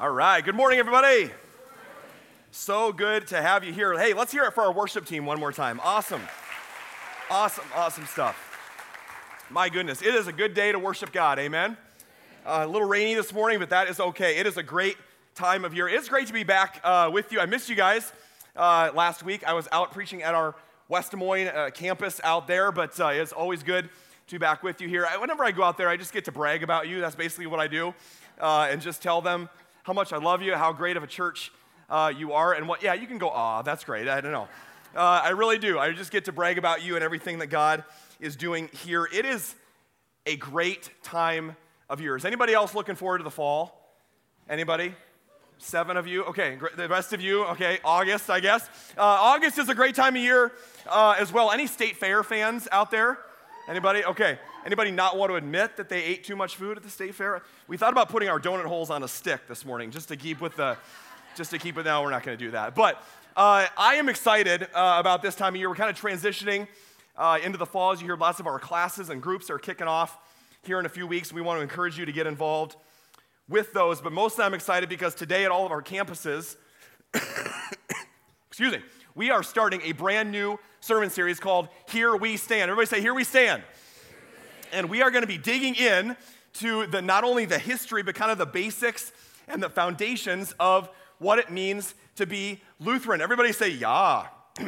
All right. Good morning, everybody. So good to have you here. Hey, let's hear it for our worship team one more time. Awesome. Awesome, awesome stuff. My goodness, it is a good day to worship God. Amen. Uh, a little rainy this morning, but that is okay. It is a great time of year. It's great to be back uh, with you. I missed you guys uh, last week. I was out preaching at our West Des Moines uh, campus out there, but uh, it's always good to be back with you here. I, whenever I go out there, I just get to brag about you. That's basically what I do, uh, and just tell them how much I love you, how great of a church uh, you are, and what, yeah, you can go, aw, that's great. I don't know. Uh, I really do. I just get to brag about you and everything that God is doing here. It is a great time of year. Is anybody else looking forward to the fall? Anybody? Seven of you? Okay, the rest of you? Okay, August, I guess. Uh, August is a great time of year uh, as well. Any state fair fans out there? Anybody? Okay. Anybody not want to admit that they ate too much food at the state fair? We thought about putting our donut holes on a stick this morning just to keep with the, just to keep it. Now we're not going to do that. But uh, I am excited uh, about this time of year. We're kind of transitioning uh, into the fall. As you hear, lots of our classes and groups are kicking off here in a few weeks. We want to encourage you to get involved with those. But mostly, I'm excited because today at all of our campuses, excuse me, we are starting a brand new sermon series called Here We Stand. Everybody say, Here we stand. And we are going to be digging in to the not only the history, but kind of the basics and the foundations of what it means to be Lutheran. Everybody say, Yeah.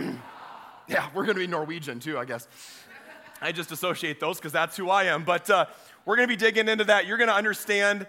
yeah, we're going to be Norwegian too, I guess. I just associate those because that's who I am. But uh, we're going to be digging into that. You're going to understand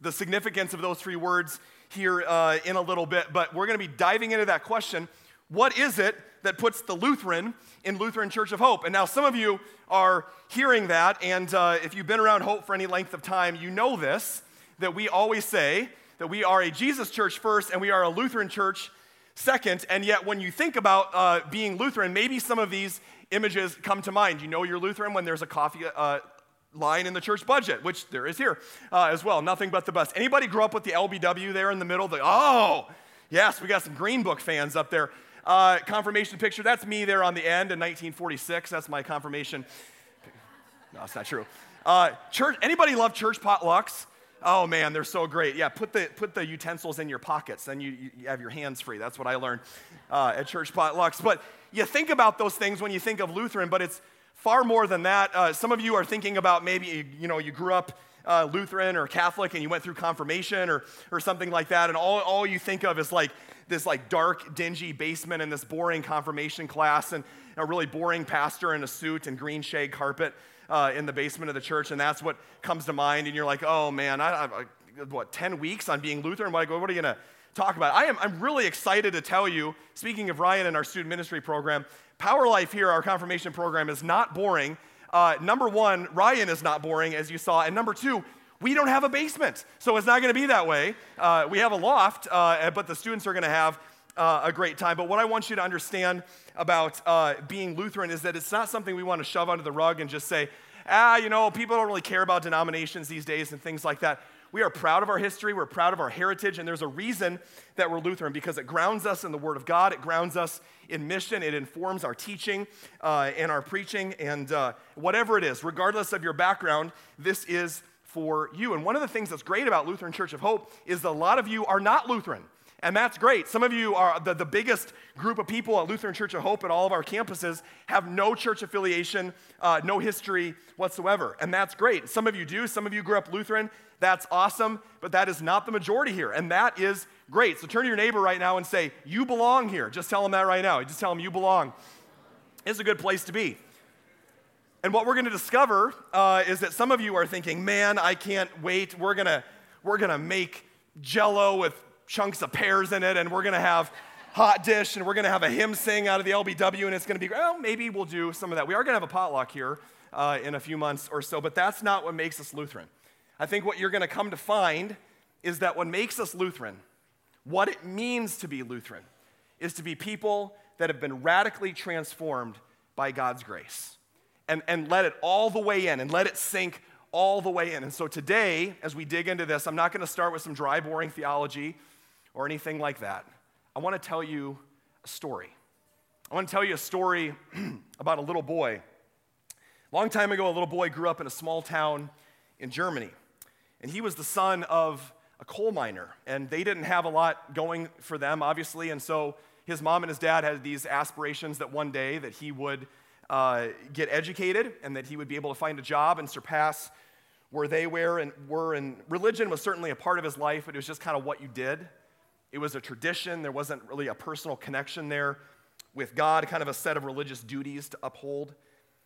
the significance of those three words here uh, in a little bit. But we're going to be diving into that question what is it that puts the Lutheran in Lutheran Church of Hope? And now some of you are hearing that, and uh, if you've been around Hope for any length of time, you know this that we always say that we are a Jesus church first and we are a Lutheran church second. And yet, when you think about uh, being Lutheran, maybe some of these images come to mind. You know you're Lutheran when there's a coffee uh, line in the church budget, which there is here uh, as well. Nothing but the best. Anybody grew up with the LBW there in the middle? The, oh, yes, we got some Green Book fans up there. Uh, confirmation picture, that's me there on the end in 1946. That's my confirmation. No, it's not true. Uh, church, anybody love church potlucks? Oh man, they're so great. Yeah, put the, put the utensils in your pockets, then you, you have your hands free. That's what I learned uh, at church potlucks. But you think about those things when you think of Lutheran, but it's far more than that. Uh, some of you are thinking about maybe, you know, you grew up uh, Lutheran or Catholic and you went through confirmation or, or something like that, and all, all you think of is like this like dark, dingy basement and this boring confirmation class and a really boring pastor in a suit and green shag carpet uh, in the basement of the church, and that's what comes to mind. And you're like, oh man, I, I what 10 weeks on being Lutheran? What, what are you gonna talk about? I am I'm really excited to tell you. Speaking of Ryan and our student ministry program, Power Life here, our confirmation program, is not boring. Uh, number one, Ryan is not boring, as you saw, and number two, we don't have a basement, so it's not going to be that way. Uh, we have a loft, uh, but the students are going to have uh, a great time. But what I want you to understand about uh, being Lutheran is that it's not something we want to shove under the rug and just say, ah, you know, people don't really care about denominations these days and things like that. We are proud of our history, we're proud of our heritage, and there's a reason that we're Lutheran because it grounds us in the Word of God, it grounds us in mission, it informs our teaching uh, and our preaching, and uh, whatever it is, regardless of your background, this is for you. And one of the things that's great about Lutheran Church of Hope is that a lot of you are not Lutheran. And that's great. Some of you are the, the biggest group of people at Lutheran Church of Hope at all of our campuses have no church affiliation, uh, no history whatsoever. And that's great. Some of you do. Some of you grew up Lutheran. That's awesome. But that is not the majority here. And that is great. So turn to your neighbor right now and say, You belong here. Just tell them that right now. Just tell them you belong. It's a good place to be. And what we're going to discover uh, is that some of you are thinking, man, I can't wait. We're going to we're going to make jello with chunks of pears in it, and we're going to have hot dish, and we're going to have a hymn sing out of the LBW, and it's going to be, well, maybe we'll do some of that. We are going to have a potluck here uh, in a few months or so, but that's not what makes us Lutheran. I think what you're going to come to find is that what makes us Lutheran, what it means to be Lutheran, is to be people that have been radically transformed by God's grace and, and let it all the way in and let it sink all the way in. And so today, as we dig into this, I'm not going to start with some dry, boring theology or anything like that. I want to tell you a story. I want to tell you a story about a little boy. A long time ago, a little boy grew up in a small town in Germany. And he was the son of a coal miner. And they didn't have a lot going for them, obviously. And so his mom and his dad had these aspirations that one day that he would uh, get educated and that he would be able to find a job and surpass where they were and were. And religion was certainly a part of his life but it was just kind of what you did. It was a tradition. There wasn't really a personal connection there with god kind of a set of religious duties to uphold.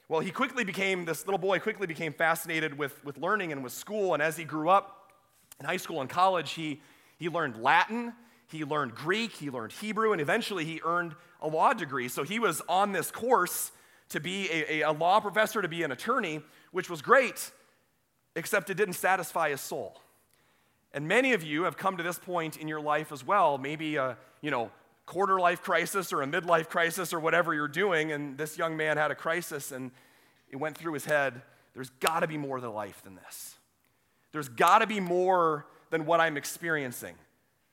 Well he quickly became this little boy quickly became fascinated with, with learning and with school. And as he grew up in high school and college he, he learned latin he learned greek he learned hebrew and eventually he earned a law degree. So he was on this course to be a, a, law professor to be an attorney which was great except it didn't satisfy his soul. And many of you have come to this point in your life as well, maybe a, you know, quarter life crisis or a midlife crisis or whatever you're doing, and this young man had a crisis and it went through his head. There's got to be more to life than this. There's got to be more than what I'm experiencing.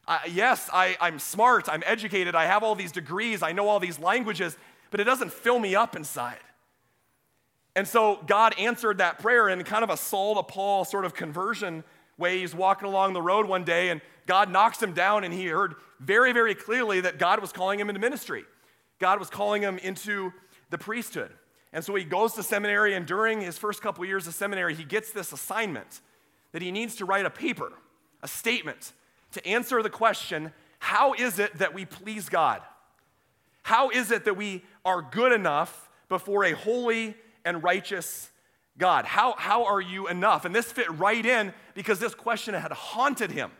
I, yes, I, I'm smart, I'm educated, I have all these degrees, I know all these languages, but it doesn't fill me up inside. And so God answered that prayer in kind of a Saul to Paul sort of conversion way. He's walking along the road one day and God knocks him down and he heard very, very clearly that God was calling him into ministry. God was calling him into the priesthood. And so he goes to seminary and during his first couple years of seminary, he gets this assignment that he needs to write a paper, a statement to answer the question, how is it that we please God? How is it that we are good enough before a holy and righteous God? How, how are you enough? And this fit right in because this question had haunted him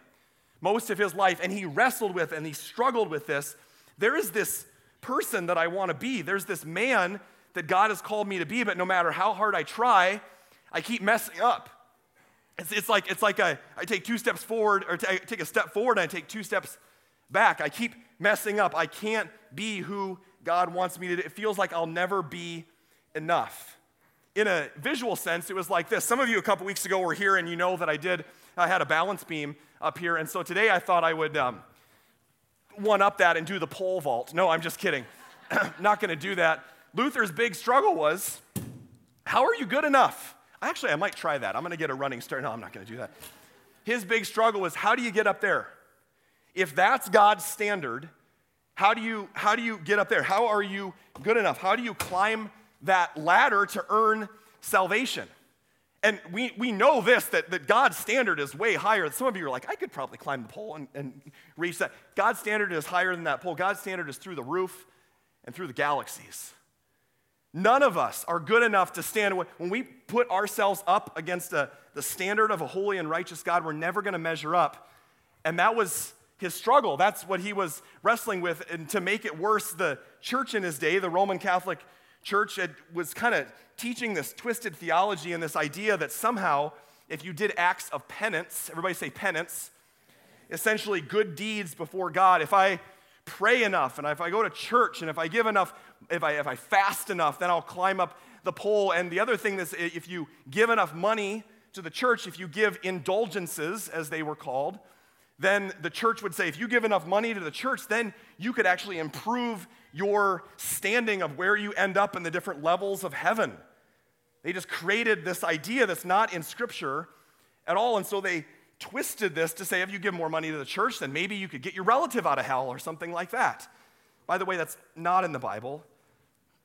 most of his life, and he wrestled with and he struggled with this. There is this person that I want to be. There's this man that God has called me to be, but no matter how hard I try, I keep messing up. It's, it's like, it's like I, take two steps forward, or t- I take a step forward and I take two steps back. I keep messing up. I can't be who God wants me to be. It feels like I'll never be enough. In a visual sense, it was like this. Some of you a couple weeks ago were here and you know that I did, I had a balance beam up here. And so today I thought I would um, one up that and do the pole vault. No, I'm just kidding. Not going to do that. Luther's big struggle was how are you good enough? Actually, I might try that. I'm going to get a running start. No, I'm not going to do that. His big struggle was how do you get up there? If that's God's standard, how do you how do you get up there? How are you good enough? How do you climb that ladder to earn salvation. And we, we know this that, that God's standard is way higher. Some of you are like, I could probably climb the pole and, and reach that. God's standard is higher than that pole. God's standard is through the roof and through the galaxies. None of us are good enough to stand. When we put ourselves up against a, the standard of a holy and righteous God, we're never going to measure up. And that was his struggle. That's what he was wrestling with. And to make it worse, the church in his day, the Roman Catholic church was kind of teaching this twisted theology and this idea that somehow, if you did acts of penance, everybody say penance, essentially good deeds before God, if I pray enough and if I go to church and if I give enough, if I, if I fast enough, then I'll climb up the pole. And the other thing is, if you give enough money to the church, if you give indulgences, as they were called, then the church would say, if you give enough money to the church, then you could actually improve your standing of where you end up in the different levels of heaven. They just created this idea that's not in Scripture at all. And so they twisted this to say if you give more money to the church, then maybe you could get your relative out of hell or something like that. By the way, that's not in the Bible.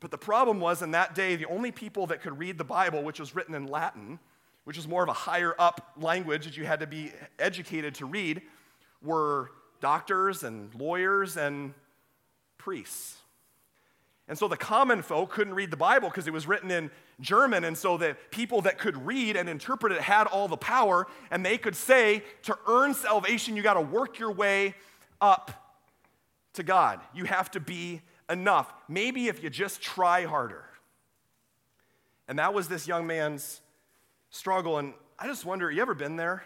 But the problem was in that day, the only people that could read the Bible, which was written in Latin, which was more of a higher up language that you had to be educated to read, were doctors and lawyers and priests. And so the common folk couldn't read the Bible because it was written in German. And so the people that could read and interpret it had all the power. And they could say, to earn salvation, you got to work your way up to God. You have to be enough. Maybe if you just try harder. And that was this young man's struggle. And I just wonder, you ever been there?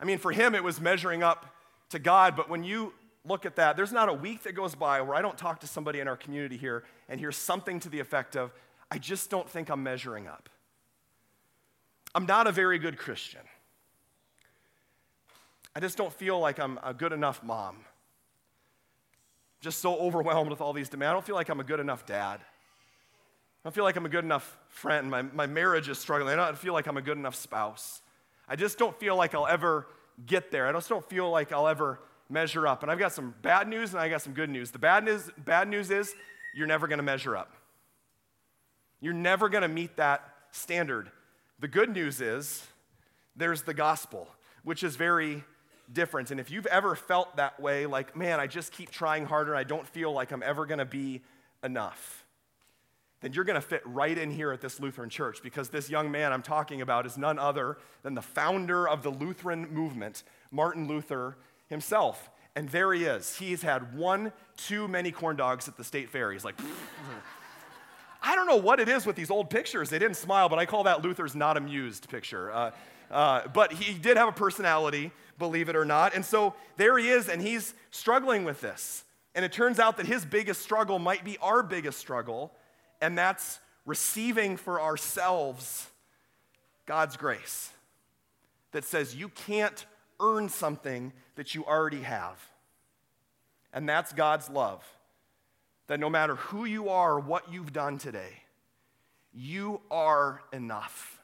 I mean, for him, it was measuring up to God, but when you look at that, there's not a week that goes by where I don't talk to somebody in our community here and hear something to the effect of, I just don't think I'm measuring up. I'm not a very good Christian. I just don't feel like I'm a good enough mom. Just so overwhelmed with all these demands. I don't feel like I'm a good enough dad. I don't feel like I'm a good enough friend. My, my marriage is struggling. I don't feel like I'm a good enough spouse. I just don't feel like I'll ever get there. I just don't feel like I'll ever measure up. And I've got some bad news and I got some good news. The bad news, bad news is you're never going to measure up. You're never going to meet that standard. The good news is there's the gospel, which is very different. And if you've ever felt that way, like, man, I just keep trying harder, I don't feel like I'm ever going to be enough, then you're going to fit right in here at this Lutheran church because this young man I'm talking about is none other than the founder of the Lutheran movement, Martin Luther himself. And there he is. He's had one too many corn dogs at the state fair. He's like, I don't know what it is with these old pictures. They didn't smile, but I call that Luther's not amused picture. Uh, uh, but he did have a personality, believe it or not. And so there he is, and he's struggling with this. And it turns out that his biggest struggle might be our biggest struggle, and that's receiving for ourselves God's grace that says you can't earn something that you already have. And that's God's love. That no matter who you are or what you've done today, you are enough.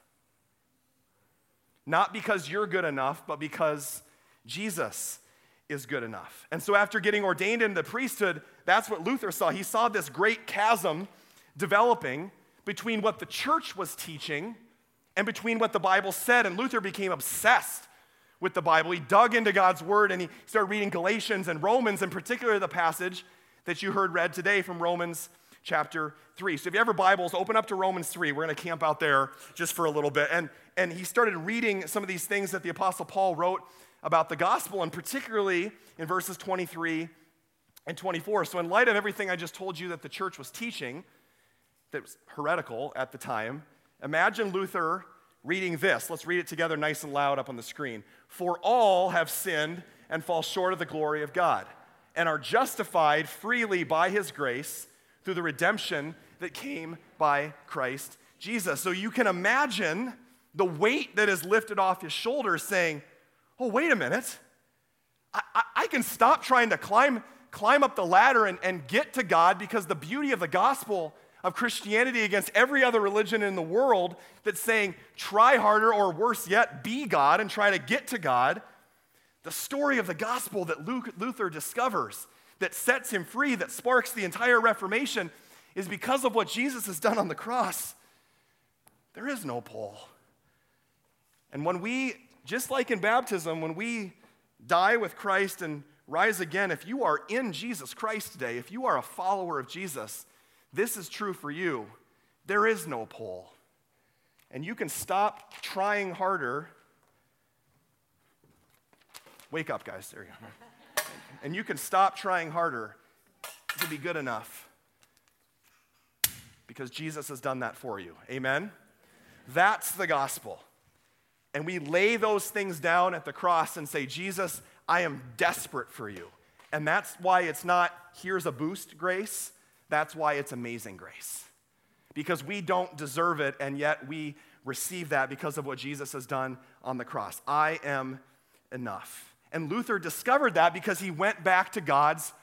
Not because you're good enough, but because Jesus is good enough. And so, after getting ordained into the priesthood, that's what Luther saw. He saw this great chasm developing between what the church was teaching and between what the Bible said. And Luther became obsessed with the Bible. He dug into God's word and he started reading Galatians and Romans, in particular, the passage that you heard read today from Romans chapter 3. So if you have your Bibles, open up to Romans 3. We're going to camp out there just for a little bit. And, and he started reading some of these things that the Apostle Paul wrote about the gospel, and particularly in verses 23 and 24. So, in light of everything I just told you that the church was teaching, that was heretical at the time, imagine Luther reading this. Let's read it together nice and loud up on the screen. For all have sinned and fall short of the glory of God, and are justified freely by his grace through the redemption that came by Christ Jesus. So you can imagine the weight that is lifted off his shoulders saying, oh, wait a minute. I, I, I can stop trying to climb, climb up the ladder and, and get to God because the beauty of the gospel of Christianity against every other religion in the world that's saying, try harder or worse yet, be God and try to get to God. The story of the gospel that Luther discovers, that sets him free, that sparks the entire Reformation, is because of what Jesus has done on the cross. There is no pull. And when we just like in baptism, when we die with Christ and rise again, if you are in Jesus Christ today, if you are a follower of Jesus, this is true for you. There is no pull. And you can stop trying harder. Wake up, guys. There you go. And you can stop trying harder to be good enough because Jesus has done that for you. Amen? That's the gospel and we lay those things down at the cross and say, Jesus, I am desperate for you. And that's why it's not, here's a boost grace. That's why it's amazing grace. Because we don't deserve it, and yet we receive that because of what Jesus has done on the cross. I am enough. And Luther discovered that because he went back to God's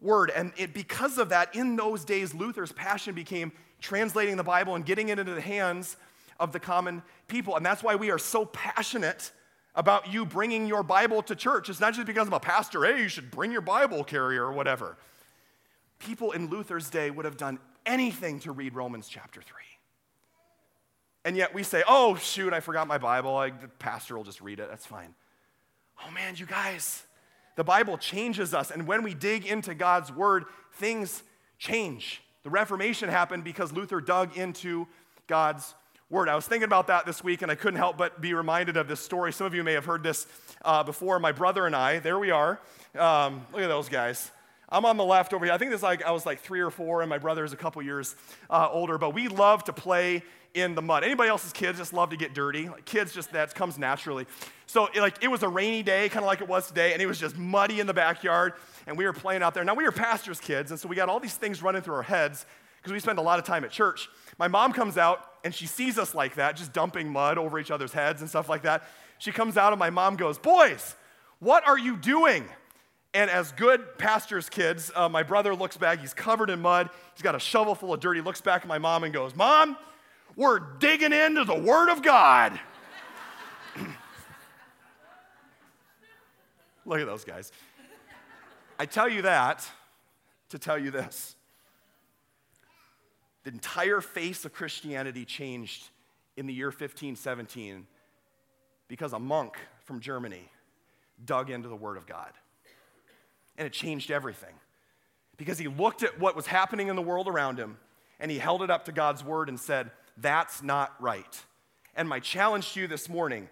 word. And it, because of that, in those days, Luther's passion became translating the Bible and getting it into the hands of the common people. And that's why we are so passionate about you bringing your Bible to church. It's not just because I'm a pastor, hey, you should bring your Bible carrier or whatever. People in Luther's day would have done anything to read Romans chapter 3. And yet we say, oh, shoot, I forgot my Bible. I, the pastor will just read it. That's fine. Oh, man, you guys, the Bible changes us. And when we dig into God's word, things change. The Reformation happened because Luther dug into God's word. I was thinking about that this week and I couldn't help but be reminded of this story. Some of you may have heard this uh, before. My brother and I, there we are. Um, look at those guys. I'm on the left over here. I think this like I was like three or four, and my brother is a couple years uh, older. But we love to play in the mud. Anybody else's kids just love to get dirty? Like, kids just that comes naturally. So it, like it was a rainy day, kind of like it was today, and it was just muddy in the backyard, and we were playing out there. Now we were pastors' kids, and so we got all these things running through our heads because we spend a lot of time at church. My mom comes out and she sees us like that, just dumping mud over each other's heads and stuff like that. She comes out and my mom goes, Boys, what are you doing? And as good pastor's kids, uh, my brother looks back, he's covered in mud, he's got a shovel full of dirt. He looks back at my mom and goes, Mom, we're digging into the Word of God. Look at those guys. I tell you that to tell you this. The entire face of Christianity changed in the year 1517 because a monk from Germany dug into the Word of God. And it changed everything. Because he looked at what was happening in the world around him and he held it up to God's Word and said, That's not right. And my challenge to you this morning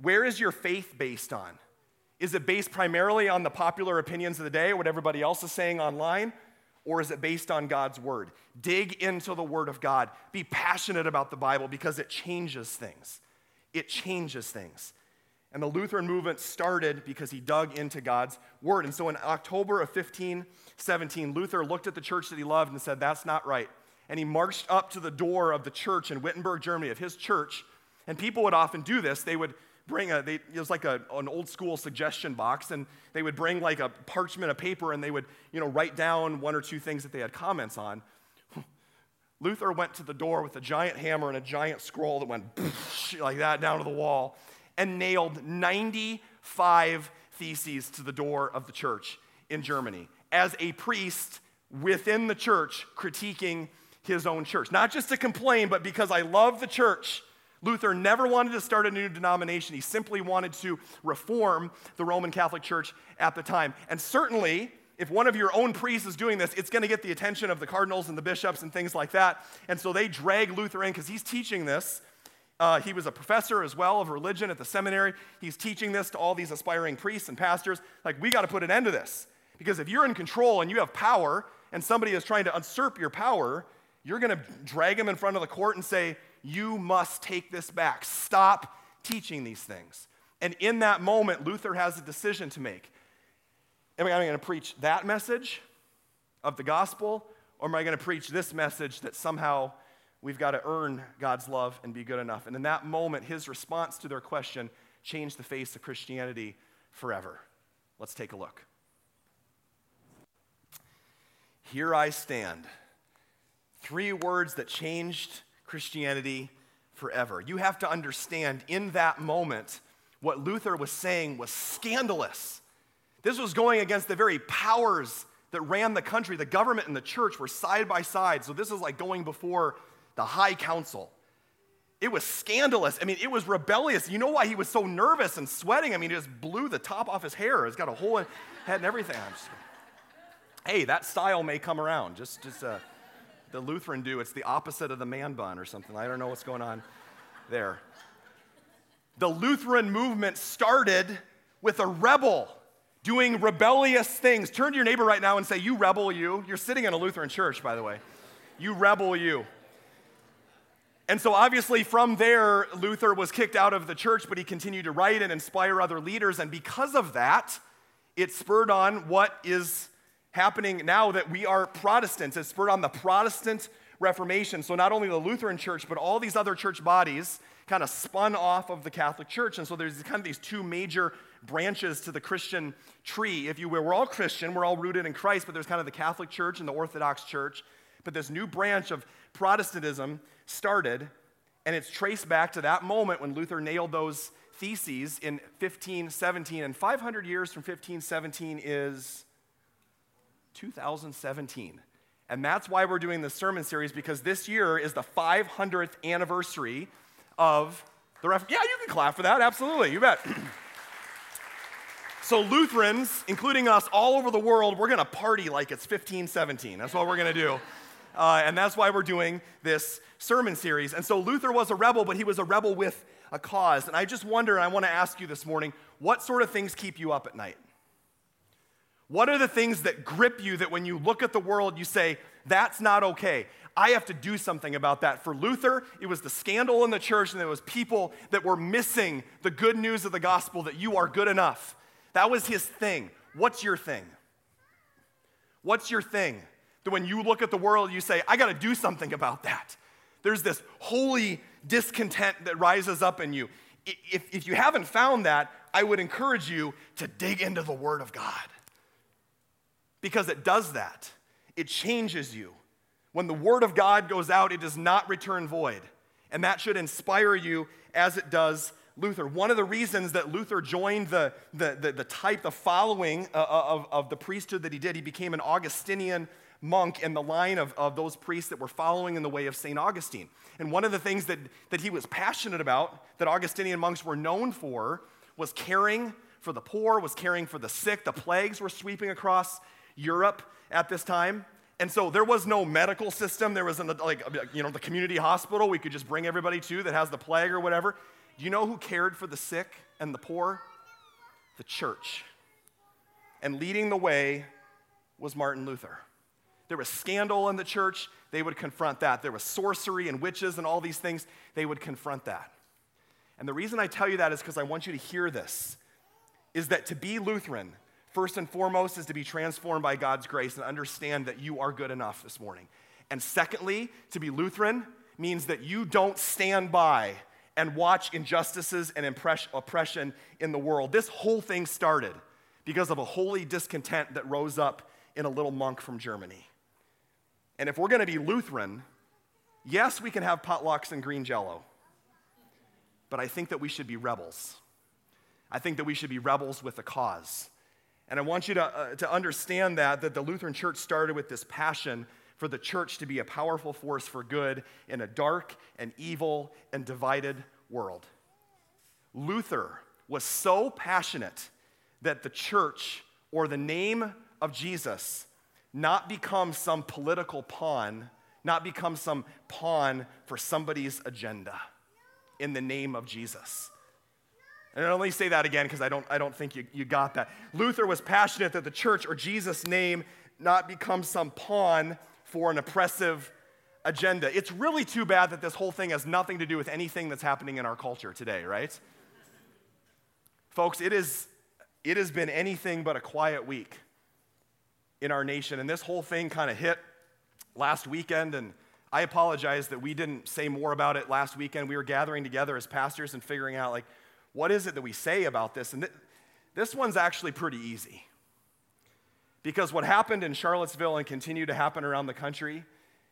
where is your faith based on? Is it based primarily on the popular opinions of the day, what everybody else is saying online? Or is it based on God's word? Dig into the word of God. Be passionate about the Bible because it changes things. It changes things. And the Lutheran movement started because he dug into God's word. And so in October of 1517, Luther looked at the church that he loved and said, That's not right. And he marched up to the door of the church in Wittenberg, Germany, of his church. And people would often do this. They would bring a, they, it was like a, an old school suggestion box, and they would bring like a parchment of paper and they would, you know, write down one or two things that they had comments on. Luther went to the door with a giant hammer and a giant scroll that went like that down to the wall and nailed 95 theses to the door of the church in Germany as a priest within the church critiquing his own church. Not just to complain, but because I love the church Luther never wanted to start a new denomination. He simply wanted to reform the Roman Catholic Church at the time. And certainly, if one of your own priests is doing this, it's going to get the attention of the cardinals and the bishops and things like that. And so they drag Luther in because he's teaching this. Uh, he was a professor as well of religion at the seminary. He's teaching this to all these aspiring priests and pastors. Like, we got to put an end to this. Because if you're in control and you have power and somebody is trying to usurp your power, you're going to drag him in front of the court and say, you must take this back. Stop teaching these things. And in that moment, Luther has a decision to make. Am I going to preach that message of the gospel, or am I going to preach this message that somehow we've got to earn God's love and be good enough? And in that moment, his response to their question changed the face of Christianity forever. Let's take a look. Here I stand. Three words that changed Christianity forever. You have to understand in that moment, what Luther was saying was scandalous. This was going against the very powers that ran the country. The government and the church were side by side. So this is like going before the high council. It was scandalous. I mean, it was rebellious. You know why he was so nervous and sweating? I mean, he just blew the top off his hair. He's got a whole head and everything. Just, hey, that style may come around. Just, just uh, the Lutheran do. It's the opposite of the man bun or something. I don't know what's going on there. The Lutheran movement started with a rebel doing rebellious things. Turn to your neighbor right now and say, You rebel, you. You're sitting in a Lutheran church, by the way. You rebel, you. And so, obviously, from there, Luther was kicked out of the church, but he continued to write and inspire other leaders. And because of that, it spurred on what is happening now that we are Protestants. It spurred on the Protestant Reformation. So not only the Lutheran Church, but all these other church bodies kind of spun off of the Catholic Church. And so there's kind of these two major branches to the Christian tree, if you will. We're all Christian, we're all rooted in Christ, but there's kind of the Catholic Church and the Orthodox Church. But this new branch of Protestantism started, and it's traced back to that moment when Luther nailed those theses in 1517. And 500 years from 1517 is 2017. And that's why we're doing this sermon series because this year is the 500th anniversary of the Ref. Yeah, you can clap for that. Absolutely. You bet. so, Lutherans, including us all over the world, we're going to party like it's 1517. That's what we're going to do. Uh, and that's why we're doing this sermon series. And so, Luther was a rebel, but he was a rebel with a cause. And I just wonder, and I want to ask you this morning what sort of things keep you up at night? What are the things that grip you that when you look at the world, you say, that's not okay? I have to do something about that. For Luther, it was the scandal in the church, and it was people that were missing the good news of the gospel that you are good enough. That was his thing. What's your thing? What's your thing? That when you look at the world, you say, I got to do something about that. There's this holy discontent that rises up in you. If, if you haven't found that, I would encourage you to dig into the Word of God because it does that. It changes you. When the word of God goes out, it does not return void. And that should inspire you as it does Luther. One of the reasons that Luther joined the, the, the, the type, the following uh, uh, of, of the priesthood that he did, he became an Augustinian monk in the line of, of those priests that were following in the way of St. Augustine. And one of the things that, that he was passionate about, that Augustinian monks were known for, was caring for the poor, was caring for the sick. The plagues were sweeping across Europe at this time. And so there was no medical system. There wasn't like, you know, the community hospital we could just bring everybody to that has the plague or whatever. Do you know who cared for the sick and the poor? The church. And leading the way was Martin Luther. There was scandal in the church, they would confront that. There was sorcery and witches and all these things, they would confront that. And the reason I tell you that is because I want you to hear this is that to be Lutheran, first and foremost, is to be transformed by God's grace and understand that you are good enough this morning. And secondly, to be Lutheran means that you don't stand by and watch injustices and oppression in the world. This whole thing started because of a holy discontent that rose up in a little monk from Germany. And if we're going to be Lutheran, yes, we can have potlucks and green jello, but I think that we should be rebels. I think that we should be rebels with a cause. And I want you to, uh, to understand that, that the Lutheran church started with this passion for the church to be a powerful force for good in a dark and evil and divided world. Luther was so passionate that the church or the name of Jesus not become some political pawn, not become some pawn for somebody's agenda in the name of Jesus. And I only say that again because I don't, I don't think you, you got that. Luther was passionate that the church or Jesus' name not become some pawn for an oppressive agenda. It's really too bad that this whole thing has nothing to do with anything that's happening in our culture today, right? Folks, it, is, it has been anything but a quiet week in our nation. And this whole thing kind of hit last weekend. And I apologize that we didn't say more about it last weekend. We were gathering together as pastors and figuring out, like, what is it that we say about this? And th- this one's actually pretty easy. Because what happened in Charlottesville and continue to happen around the country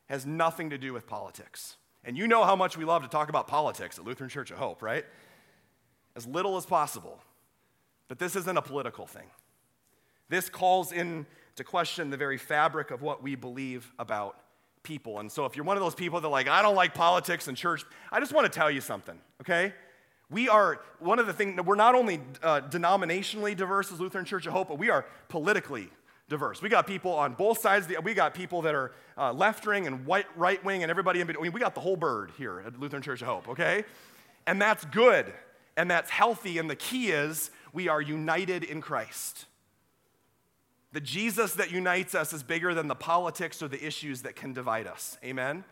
has nothing to do with politics. And you know how much we love to talk about politics at Lutheran Church of Hope, right? As little as possible. But this isn't a political thing. This calls into question the very fabric of what we believe about people. And so if you're one of those people that like, I don't like politics and church, I just want to tell you something, okay? We are, one of the things, we're not only uh, denominationally diverse as Lutheran Church of Hope, but we are politically diverse. We got people on both sides. The, we got people that are uh, left wing and white, right wing and everybody in between. We got the whole bird here at Lutheran Church of Hope, okay? And that's good and that's healthy. And the key is we are united in Christ. The Jesus that unites us is bigger than the politics or the issues that can divide us. Amen?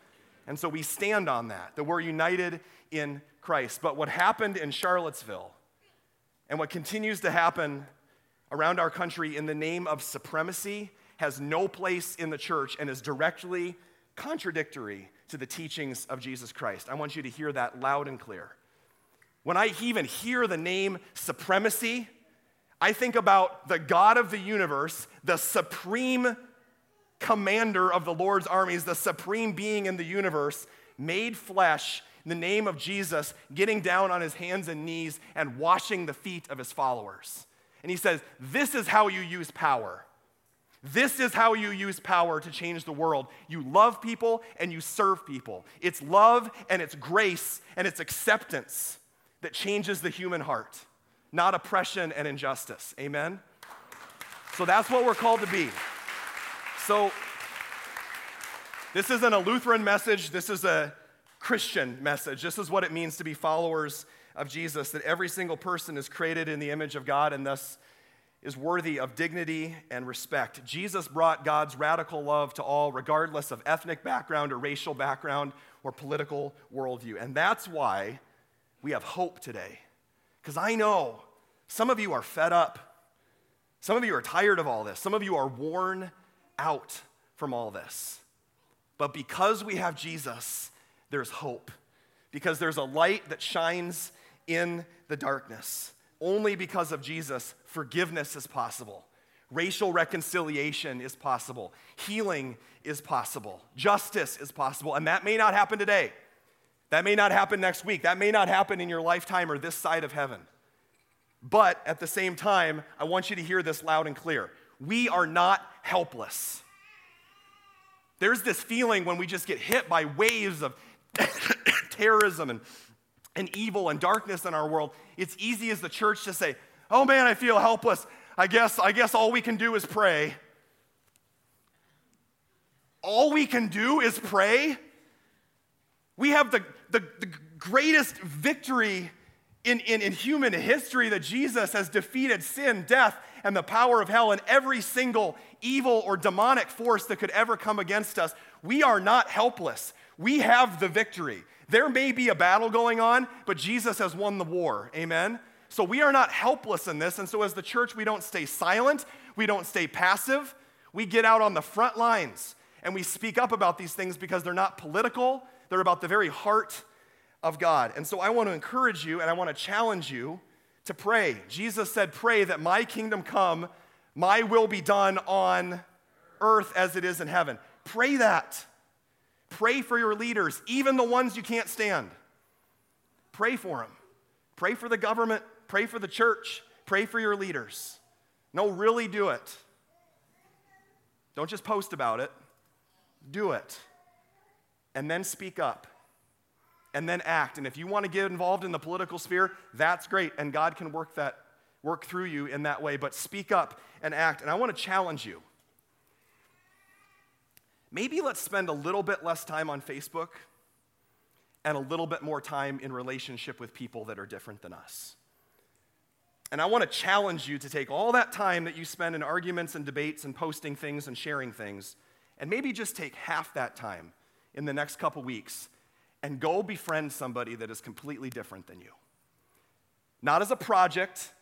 And so we stand on that, that we're united in Christ. But what happened in Charlottesville and what continues to happen around our country in the name of supremacy has no place in the church and is directly contradictory to the teachings of Jesus Christ. I want you to hear that loud and clear. When I even hear the name supremacy, I think about the God of the universe, the supreme commander of the Lord's armies, the supreme being in the universe, made flesh in the name of Jesus, getting down on his hands and knees and washing the feet of his followers. And he says, This is how you use power. This is how you use power to change the world. You love people and you serve people. It's love and it's grace and it's acceptance that changes the human heart, not oppression and injustice. Amen? So that's what we're called to be. So, this isn't a Lutheran message, this is a Christian message. This is what it means to be followers of Jesus that every single person is created in the image of God and thus is worthy of dignity and respect. Jesus brought God's radical love to all, regardless of ethnic background or racial background or political worldview. And that's why we have hope today. Because I know some of you are fed up. Some of you are tired of all this. Some of you are worn out from all this. But because we have Jesus, there's hope. Because there's a light that shines in the darkness. Only because of Jesus, forgiveness is possible. Racial reconciliation is possible. Healing is possible. Justice is possible. And that may not happen today. That may not happen next week. That may not happen in your lifetime or this side of heaven. But at the same time, I want you to hear this loud and clear. We are not helpless. There's this feeling when we just get hit by waves of terrorism and, and evil and darkness in our world. It's easy as the church to say, oh man, I feel helpless. I guess, I guess all we can do is pray. All we can do is pray. We have the, the, the greatest victory in, in, in human history that Jesus has defeated sin, death, and the power of hell and every single evil or demonic force that could ever come against us. We are not helpless. We have the victory. There may be a battle going on, but Jesus has won the war. Amen? So we are not helpless in this. And so, as the church, we don't stay silent, we don't stay passive. We get out on the front lines and we speak up about these things because they're not political, they're about the very heart of God. And so I want to encourage you and I want to challenge you to pray. Jesus said, Pray that my kingdom come, my will be done on earth as it is in heaven. Pray that. Pray for your leaders, even the ones you can't stand. Pray for them. Pray for the government. Pray for the church. Pray for your leaders. No, really do it. Don't just post about it, do it. And then speak up and then act. And if you want to get involved in the political sphere, that's great. And God can work that, work through you in that way. But speak up and act. And I want to challenge you. Maybe let's spend a little bit less time on Facebook and a little bit more time in relationship with people that are different than us. And I want to challenge you to take all that time that you spend in arguments and debates and posting things and sharing things, and maybe just take half that time in the next couple weeks and go befriend somebody that is completely different than you. Not as a project,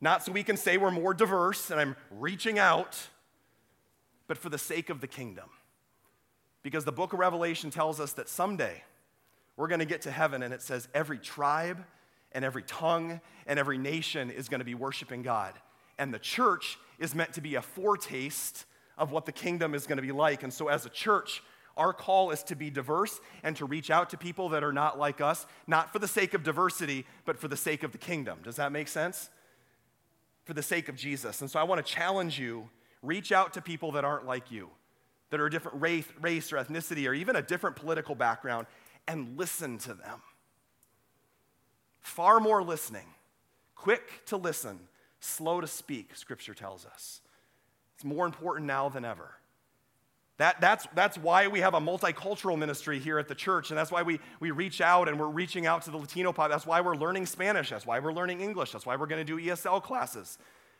not so we can say we're more diverse and I'm reaching out, but for the sake of the kingdom. Because the book of Revelation tells us that someday we're going to get to heaven and it says every tribe and every tongue and every nation is going to be worshiping God. And the church is meant to be a foretaste of what the kingdom is going to be like. And so, as a church, our call is to be diverse and to reach out to people that are not like us, not for the sake of diversity, but for the sake of the kingdom. Does that make sense? For the sake of Jesus. And so I want to challenge you reach out to people that aren't like you, that are a different race, race or ethnicity or even a different political background, and listen to them. Far more listening, quick to listen, slow to speak, scripture tells us. It's more important now than ever. That, that's, that's why we have a multicultural ministry here at the church, and that's why we, we reach out and we're reaching out to the Latino pop. That's why we're learning Spanish. That's why we're learning English. That's why we're going to do ESL classes.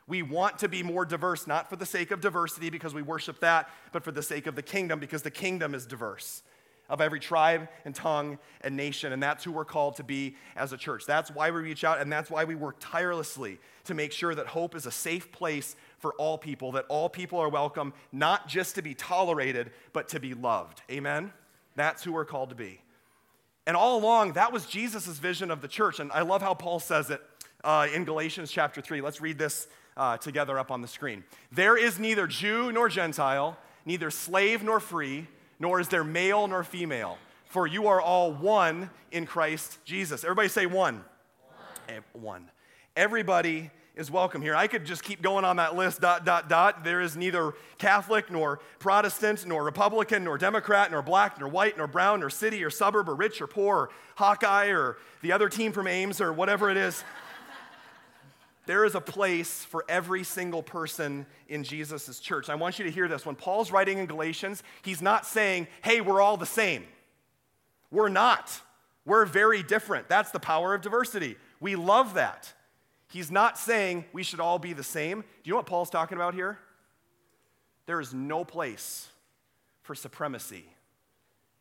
We want to be more diverse, not for the sake of diversity because we worship that, but for the sake of the kingdom because the kingdom is diverse of every tribe and tongue and nation. And that's who we're called to be as a church. That's why we reach out, and that's why we work tirelessly to make sure that hope is a safe place for all people, that all people are welcome, not just to be tolerated, but to be loved. Amen? That's who we're called to be. And all along, that was Jesus' vision of the church. And I love how Paul says it uh, in Galatians chapter 3. Let's read this uh, together up on the screen. There is neither Jew nor Gentile, neither slave nor free nor is there male nor female, for you are all one in Christ Jesus. Everybody say one. One. one. Everybody is welcome here. I could just keep going on that list, dot, dot, dot. There is neither Catholic, nor Protestant, nor Republican, nor Democrat, nor black, nor white, nor brown, nor city, or suburb, or rich, or poor, or Hawkeye, or the other team from Ames, or whatever it is. There is a place for every single person in Jesus' church. I want you to hear this. When Paul's writing in Galatians, he's not saying, hey, we're all the same. We're not. We're very different. That's the power of diversity. We love that. He's not saying we should all be the same. Do you know what Paul's talking about here? There is no place for supremacy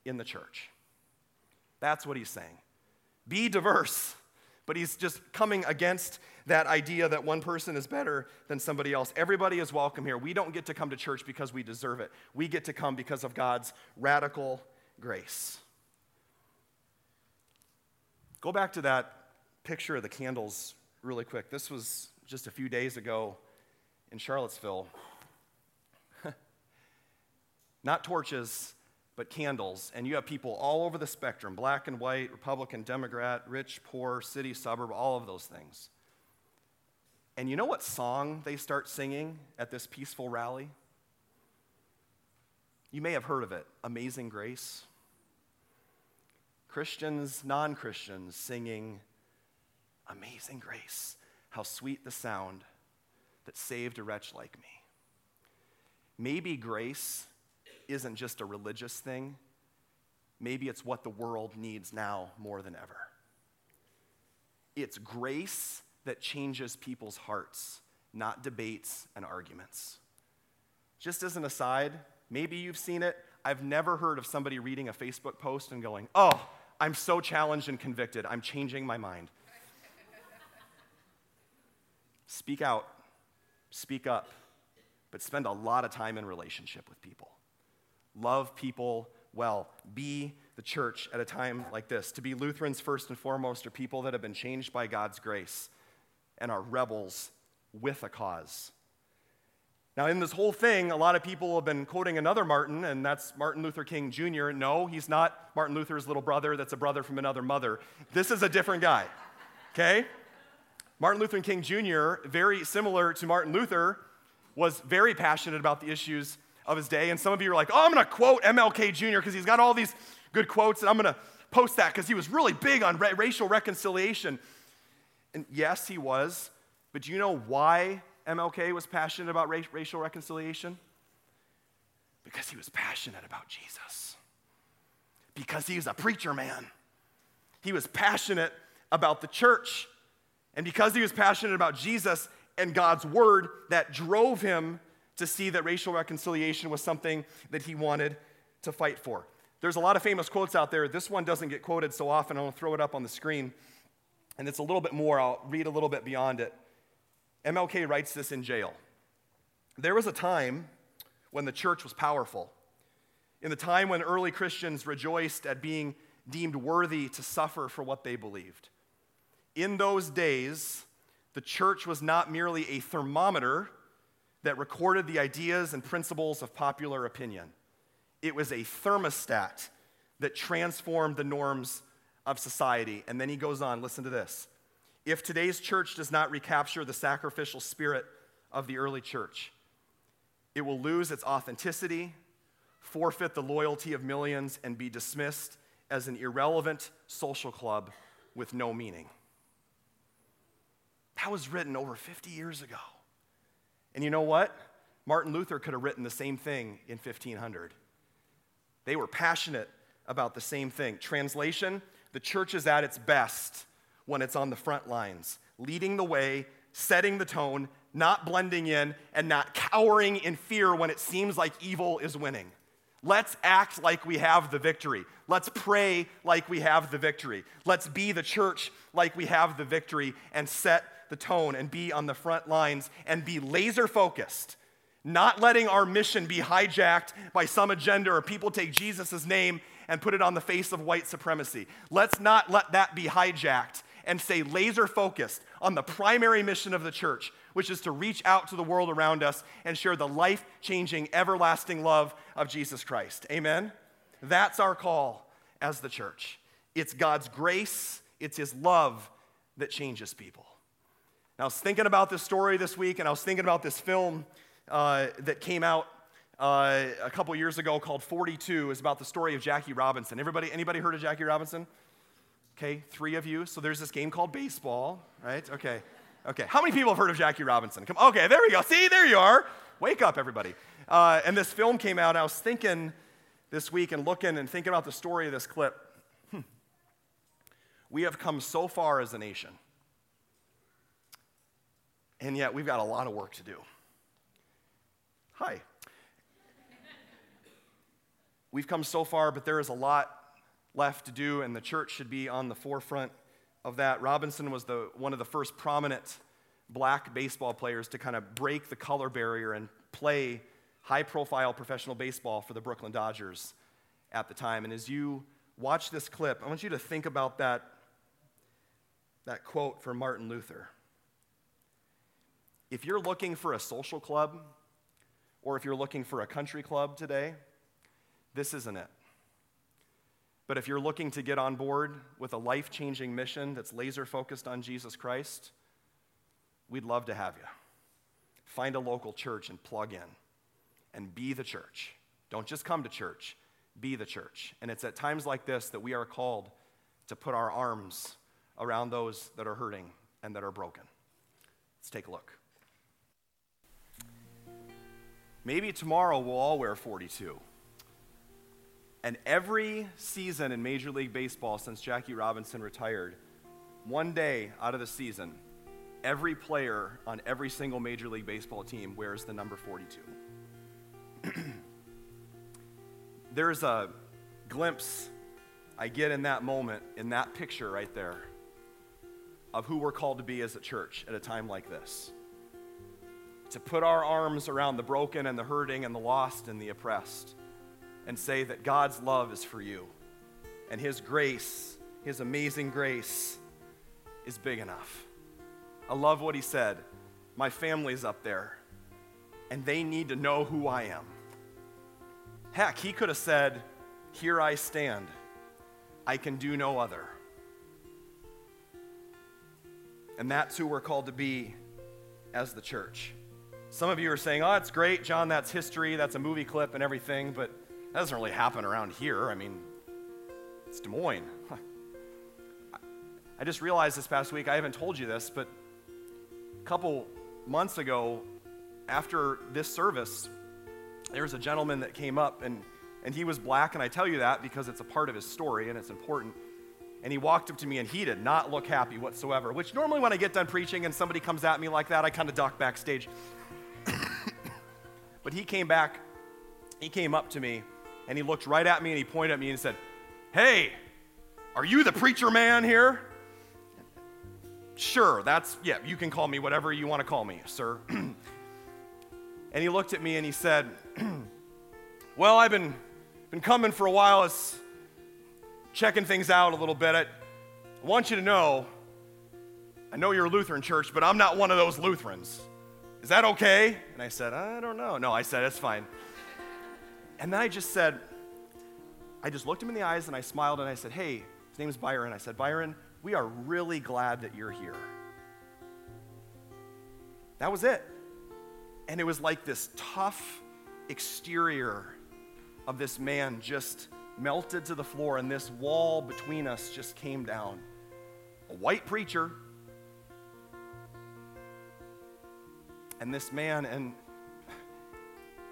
in the church. That's what he's saying. Be diverse, but he's just coming against that idea that one person is better than somebody else. Everybody is welcome here. We don't get to come to church because we deserve it, we get to come because of God's radical grace. Go back to that picture of the candles really quick. This was just a few days ago in Charlottesville. Not torches, but candles. And you have people all over the spectrum black and white, Republican, Democrat, rich, poor, city, suburb, all of those things. And you know what song they start singing at this peaceful rally? You may have heard of it Amazing Grace. Christians, non Christians singing Amazing Grace. How sweet the sound that saved a wretch like me. Maybe grace isn't just a religious thing, maybe it's what the world needs now more than ever. It's grace that changes people's hearts, not debates and arguments. Just as an aside, maybe you've seen it. I've never heard of somebody reading a Facebook post and going, Oh, I'm so challenged and convicted. I'm changing my mind. Speak out, speak up, but spend a lot of time in relationship with people. Love people well. Be the church at a time like this. To be Lutherans, first and foremost, are people that have been changed by God's grace and are rebels with a cause. Now, in this whole thing, a lot of people have been quoting another Martin, and that's Martin Luther King Jr. No, he's not Martin Luther's little brother, that's a brother from another mother. This is a different guy, okay? Martin Luther King Jr., very similar to Martin Luther, was very passionate about the issues of his day. And some of you are like, oh, I'm gonna quote MLK Jr. because he's got all these good quotes, and I'm gonna post that because he was really big on ra- racial reconciliation. And yes, he was, but do you know why MLK was passionate about ra- racial reconciliation? Because he was passionate about Jesus. Because he was a preacher man. He was passionate about the church. And because he was passionate about Jesus and God's word, that drove him to see that racial reconciliation was something that he wanted to fight for. There's a lot of famous quotes out there. This one doesn't get quoted so often. Going throw it up on the screen. And it's a little bit more. I'll read a little bit beyond it. MLK writes this in jail. There was a time when the church was powerful, in the time when early Christians rejoiced at being deemed worthy to suffer for what they believed. In those days, the church was not merely a thermometer that recorded the ideas and principles of popular opinion, it was a thermostat that transformed the norms of society. And then he goes on, listen to this. If today's church does not recapture the sacrificial spirit of the early church, it will lose its authenticity, forfeit the loyalty of millions, and be dismissed as an irrelevant social club with no meaning. That was written over 50 years ago. And you know what? Martin Luther could have written the same thing in 1500. They were passionate about the same thing. Translation The church is at its best when it's on the front lines, leading the way, setting the tone, not blending in, and not cowering in fear when it seems like evil is winning. Let's act like we have the victory. Let's pray like we have the victory. Let's be the church like we have the victory and set the tone and be on the front lines and be laser focused, not letting our mission be hijacked by some agenda or people take Jesus' name and put it on the face of white supremacy. Let's not let that be hijacked and stay laser focused on the primary mission of the church, which is to reach out to the world around us and share the life changing, everlasting love of Jesus Christ. Amen? That's our call as the church. It's God's grace, it's His love that changes people. Now, I was thinking about this story this week, and I was thinking about this film uh, that came out uh, a couple years ago called 42. is about the story of Jackie Robinson. Everybody, anybody heard of Jackie Robinson? Okay, three of you. So there's this game called baseball, right? Okay, okay. How many people have heard of Jackie Robinson? Come, okay, there we go. See, there you are. Wake up, everybody. Uh, and this film came out. I was thinking this week and looking and thinking about the story of this clip. Hmm. We have come so far as a nation, and yet we've got a lot of work to do. Hi. We've come so far, but there is a lot left to do, and the church should be on the forefront of that. Robinson was the, one of the first prominent black baseball players to kind of break the color barrier and play high profile professional baseball for the Brooklyn Dodgers at the time. And as you watch this clip, I want you to think about that, that quote from Martin Luther. If you're looking for a social club, or if you're looking for a country club today, this isn't it. But if you're looking to get on board with a life changing mission that's laser focused on Jesus Christ, we'd love to have you. Find a local church and plug in and be the church. Don't just come to church, be the church. And it's at times like this that we are called to put our arms around those that are hurting and that are broken. Let's take a look. Maybe tomorrow we'll all wear 42. And every season in Major League Baseball since Jackie Robinson retired, one day out of the season, every player on every single Major League Baseball team wears the number 42. There's a glimpse I get in that moment, in that picture right there, of who we're called to be as a church at a time like this. To put our arms around the broken and the hurting and the lost and the oppressed and say that God's love is for you and His grace, His amazing grace, is big enough. I love what He said. My family's up there, and they need to know who I am. Heck, He could have said, Here I stand. I can do no other. And that's who we're called to be as the church. Some of you are saying, oh, it's great, John, that's history, that's a movie clip and everything, but that doesn't really happen around here. I mean, it's Des Moines. I just realized this past week, I haven't told you this, but a couple months ago, after this service, there was a gentleman that came up, and, and he was black, and I tell you that because it's a part of his story and it's important. And he walked up to me, and he did not look happy whatsoever, which normally when I get done preaching and somebody comes at me like that, I kind of duck backstage. But he came back, he came up to me, and he looked right at me and he pointed at me and said, Hey, are you the preacher man here? Sure, that's, yeah, you can call me whatever you want to call me, sir. and he looked at me and he said, Well, I've been, been coming for a while, it's checking things out a little bit. I, I want you to know, I know you're a Lutheran church, but I'm not one of those Lutherans. Is that okay? And I said, I don't know. No, I said, It's fine. And then I just said, I just looked him in the eyes and I smiled and I said, Hey, his name's Byron. I said, Byron, we are really glad that you're here. That was it. And it was like this tough exterior of this man just melted to the floor, and this wall between us just came down. A white preacher, and this man, and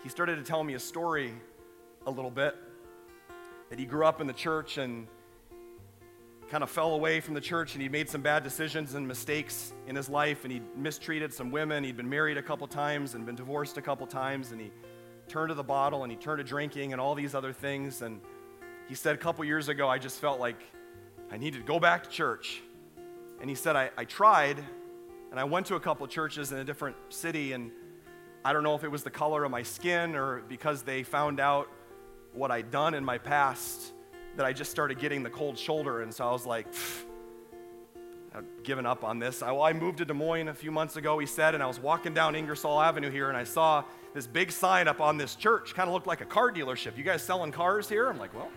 he started to tell me a story a little bit. That he grew up in the church and kind of fell away from the church and he made some bad decisions and mistakes in his life and he mistreated some women. He'd been married a couple times and been divorced a couple times and he turned to the bottle and he turned to drinking and all these other things. And he said a couple years ago, I just felt like I needed to go back to church. And he said, I, I tried and I went to a couple churches in a different city and I don't know if it was the color of my skin or because they found out what I'd done in my past that I just started getting the cold shoulder. And so I was like, I've given up on this. I, well, I moved to Des Moines a few months ago, he said, and I was walking down Ingersoll Avenue here and I saw this big sign up on this church. Kind of looked like a car dealership. You guys selling cars here? I'm like, well.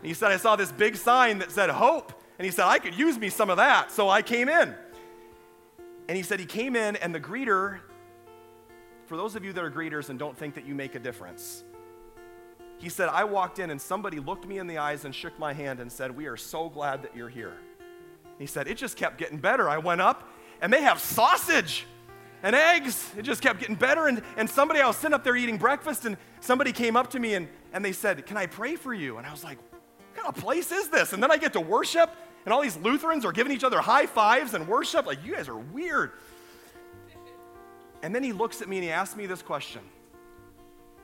And he said, I saw this big sign that said hope. And he said, I could use me some of that. So I came in. And he said, he came in, and the greeter, for those of you that are greeters and don't think that you make a difference, he said, I walked in and somebody looked me in the eyes and shook my hand and said, We are so glad that you're here. He said, It just kept getting better. I went up and they have sausage and eggs. It just kept getting better. And, and somebody, I was sitting up there eating breakfast and somebody came up to me and, and they said, Can I pray for you? And I was like, What kind of place is this? And then I get to worship and all these Lutherans are giving each other high fives and worship. Like, you guys are weird. And then he looks at me and he asks me this question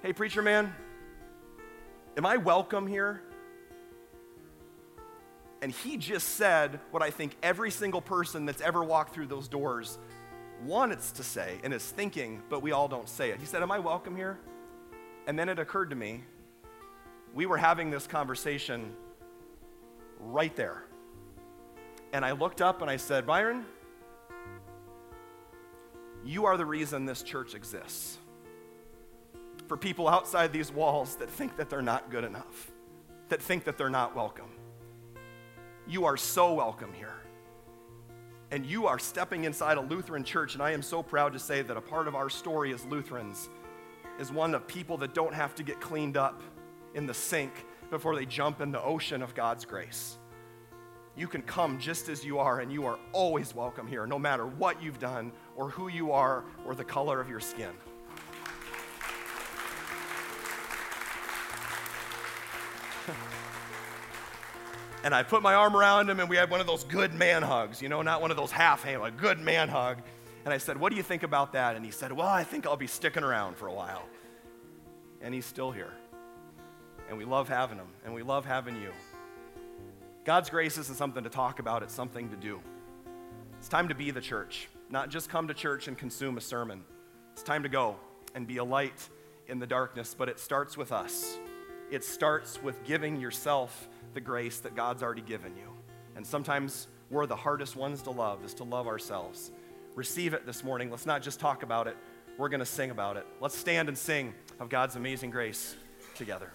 Hey, preacher man, Am I welcome here? And he just said what I think every single person that's ever walked through those doors wants to say and is thinking, but we all don't say it. He said, Am I welcome here? And then it occurred to me, we were having this conversation right there. And I looked up and I said, Byron, you are the reason this church exists for people outside these walls that think that they're not good enough. that think that they're not welcome. You are so welcome here. And you are stepping inside a Lutheran church, and I am so proud to say that a part of our story as Lutherans is one of people that don't have to get cleaned up in the sink before they jump in the ocean of God's grace. You can come just as you are, and you are always welcome here, no matter what you've done, or who you are, or the color of your skin. and I put my arm around him, and we had one of those good man hugs, you know, not one of those half hand, a good man hug. And I said, What do you think about that? And he said, Well, I think I'll be sticking around for a while. And he's still here. And we love having him, and we love having you. God's grace isn't something to talk about, it's something to do. It's time to be the church, not just come to church and consume a sermon. It's time to go and be a light in the darkness, but it starts with us. It starts with giving yourself the grace that God's already given you. And sometimes we're the hardest ones to love, is to love ourselves. Receive it this morning. Let's not just talk about it, we're going to sing about it. Let's stand and sing of God's amazing grace together.